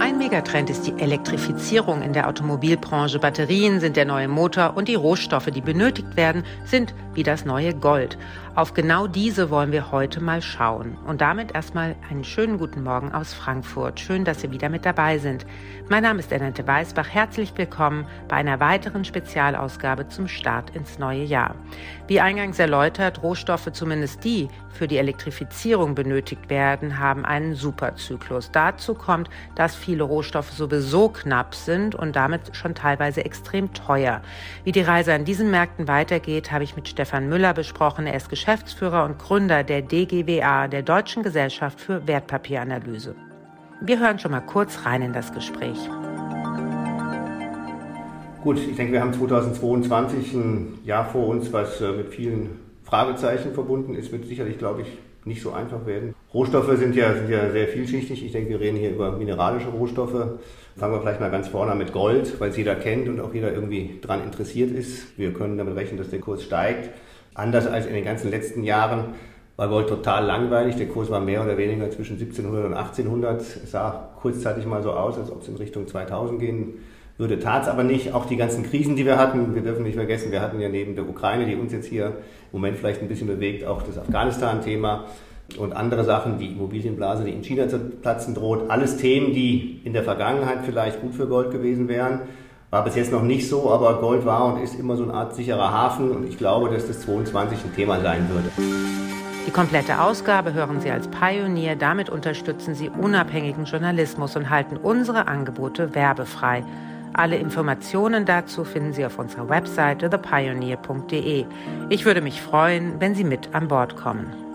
Ein Megatrend ist die Elektrifizierung in der Automobilbranche. Batterien sind der neue Motor und die Rohstoffe, die benötigt werden, sind wie das neue Gold. Auf genau diese wollen wir heute mal schauen. Und damit erstmal einen schönen guten Morgen aus Frankfurt. Schön, dass Sie wieder mit dabei sind. Mein Name ist Annette Weißbach. Herzlich willkommen bei einer weiteren Spezialausgabe zum Start ins neue Jahr. Wie eingangs erläutert, Rohstoffe, zumindest die für die Elektrifizierung benötigt werden, haben einen Superzyklus. Dazu kommt, dass viele Rohstoffe sowieso knapp sind und damit schon teilweise extrem teuer. Wie die Reise an diesen Märkten weitergeht, habe ich mit Stefan Müller besprochen. Er ist Geschäftsführer und Gründer der DGWA, der Deutschen Gesellschaft für Wertpapieranalyse. Wir hören schon mal kurz rein in das Gespräch. Gut, ich denke, wir haben 2022 ein Jahr vor uns, was äh, mit vielen Fragezeichen verbunden ist, wird sicherlich, glaube ich, nicht so einfach werden. Rohstoffe sind ja, sind ja sehr vielschichtig. Ich denke, wir reden hier über mineralische Rohstoffe. Fangen wir vielleicht mal ganz vorne mit Gold, weil es jeder kennt und auch jeder irgendwie daran interessiert ist. Wir können damit rechnen, dass der Kurs steigt. Anders als in den ganzen letzten Jahren war Gold total langweilig. Der Kurs war mehr oder weniger zwischen 1700 und 1800. Es sah kurzzeitig mal so aus, als ob es in Richtung 2000 gehen würde. Tat es aber nicht. Auch die ganzen Krisen, die wir hatten, wir dürfen nicht vergessen, wir hatten ja neben der Ukraine, die uns jetzt hier im Moment vielleicht ein bisschen bewegt, auch das Afghanistan-Thema und andere Sachen, die Immobilienblase, die in China zu platzen droht. Alles Themen, die in der Vergangenheit vielleicht gut für Gold gewesen wären war bis jetzt noch nicht so, aber Gold war und ist immer so eine Art sicherer Hafen und ich glaube, dass das 22 ein Thema sein würde. Die komplette Ausgabe hören Sie als Pionier. Damit unterstützen Sie unabhängigen Journalismus und halten unsere Angebote werbefrei. Alle Informationen dazu finden Sie auf unserer Webseite thepioneer.de. Ich würde mich freuen, wenn Sie mit an Bord kommen.